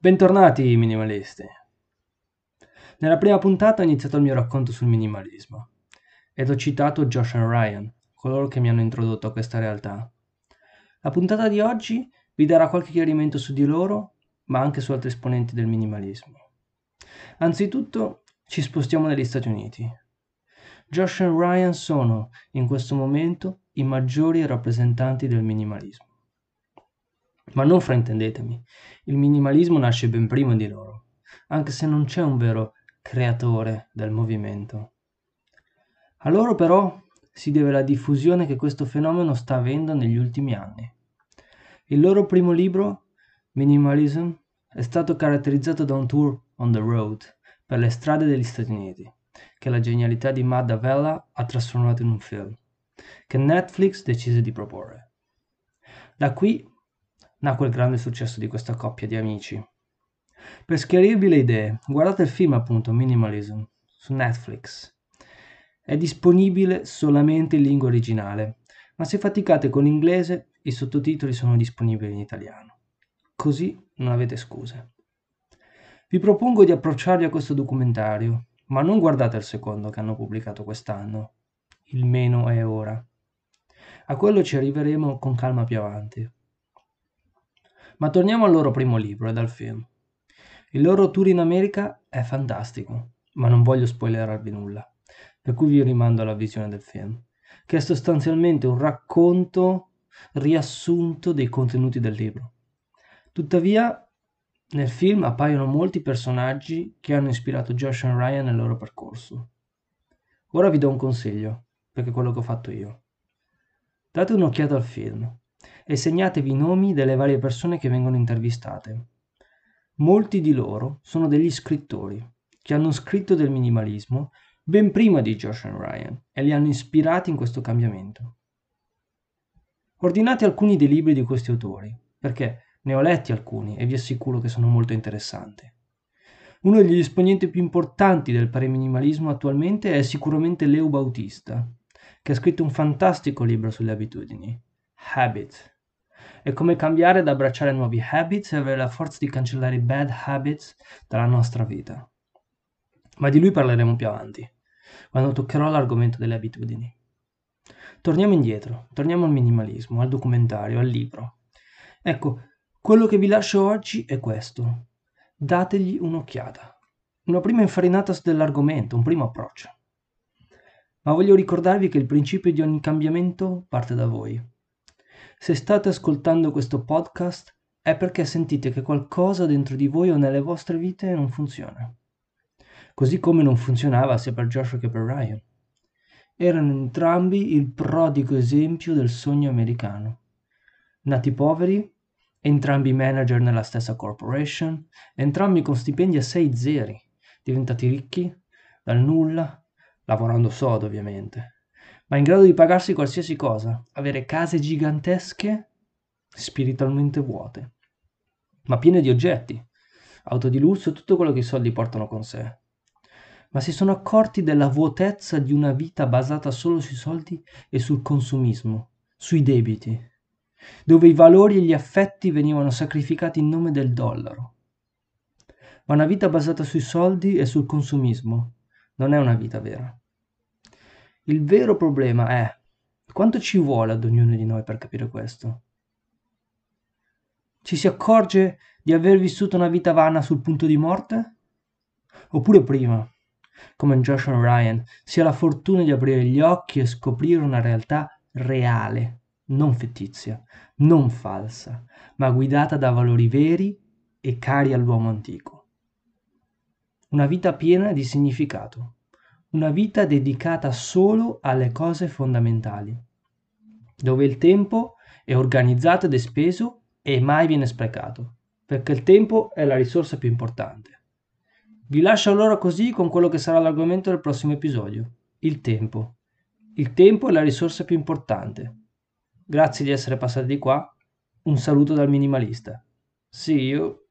Bentornati minimalisti. Nella prima puntata ho iniziato il mio racconto sul minimalismo ed ho citato Josh e Ryan, coloro che mi hanno introdotto a questa realtà. La puntata di oggi vi darà qualche chiarimento su di loro, ma anche su altri esponenti del minimalismo. Anzitutto ci spostiamo negli Stati Uniti. Josh e Ryan sono, in questo momento, i maggiori rappresentanti del minimalismo. Ma non fraintendetemi, il minimalismo nasce ben prima di loro, anche se non c'è un vero creatore del movimento. A loro però si deve la diffusione che questo fenomeno sta avendo negli ultimi anni. Il loro primo libro, Minimalism, è stato caratterizzato da un tour on the road per le strade degli Stati Uniti, che la genialità di Matt Davella ha trasformato in un film, che Netflix decise di proporre. Da qui nacque il grande successo di questa coppia di amici. Per schiarirvi le idee, guardate il film appunto Minimalism su Netflix. È disponibile solamente in lingua originale, ma se faticate con l'inglese i sottotitoli sono disponibili in italiano. Così non avete scuse. Vi propongo di approcciarvi a questo documentario, ma non guardate il secondo che hanno pubblicato quest'anno. Il meno è ora. A quello ci arriveremo con calma più avanti. Ma torniamo al loro primo libro e al film. Il loro tour in America è fantastico, ma non voglio spoilerarvi nulla, per cui vi rimando alla visione del film, che è sostanzialmente un racconto riassunto dei contenuti del libro. Tuttavia, nel film appaiono molti personaggi che hanno ispirato Josh e Ryan nel loro percorso. Ora vi do un consiglio, perché è quello che ho fatto io. Date un'occhiata al film e segnatevi i nomi delle varie persone che vengono intervistate. Molti di loro sono degli scrittori che hanno scritto del minimalismo ben prima di Josh Ryan e li hanno ispirati in questo cambiamento. Ordinate alcuni dei libri di questi autori, perché ne ho letti alcuni e vi assicuro che sono molto interessanti. Uno degli esponenti più importanti del pare-minimalismo attualmente è sicuramente Leo Bautista, che ha scritto un fantastico libro sulle abitudini, Habit. È come cambiare ed abbracciare nuovi habits e avere la forza di cancellare i bad habits dalla nostra vita. Ma di lui parleremo più avanti, quando toccherò l'argomento delle abitudini. Torniamo indietro, torniamo al minimalismo, al documentario, al libro. Ecco, quello che vi lascio oggi è questo. Dategli un'occhiata. Una prima infarinata dell'argomento, un primo approccio. Ma voglio ricordarvi che il principio di ogni cambiamento parte da voi. Se state ascoltando questo podcast è perché sentite che qualcosa dentro di voi o nelle vostre vite non funziona. Così come non funzionava sia per Joshua che per Ryan. Erano entrambi il prodigo esempio del sogno americano. Nati poveri, entrambi manager nella stessa corporation, entrambi con stipendi a 6 zeri, diventati ricchi dal nulla, lavorando sodo ovviamente ma in grado di pagarsi qualsiasi cosa, avere case gigantesche, spiritualmente vuote, ma piene di oggetti, auto di lusso e tutto quello che i soldi portano con sé. Ma si sono accorti della vuotezza di una vita basata solo sui soldi e sul consumismo, sui debiti, dove i valori e gli affetti venivano sacrificati in nome del dollaro. Ma una vita basata sui soldi e sul consumismo non è una vita vera. Il vero problema è quanto ci vuole ad ognuno di noi per capire questo? Ci si accorge di aver vissuto una vita vana sul punto di morte? Oppure prima, come Joshua Ryan, si ha la fortuna di aprire gli occhi e scoprire una realtà reale, non fittizia, non falsa, ma guidata da valori veri e cari all'uomo antico. Una vita piena di significato una vita dedicata solo alle cose fondamentali, dove il tempo è organizzato ed è speso e mai viene sprecato, perché il tempo è la risorsa più importante. Vi lascio allora così con quello che sarà l'argomento del prossimo episodio, il tempo. Il tempo è la risorsa più importante. Grazie di essere passati di qua. Un saluto dal minimalista. See you.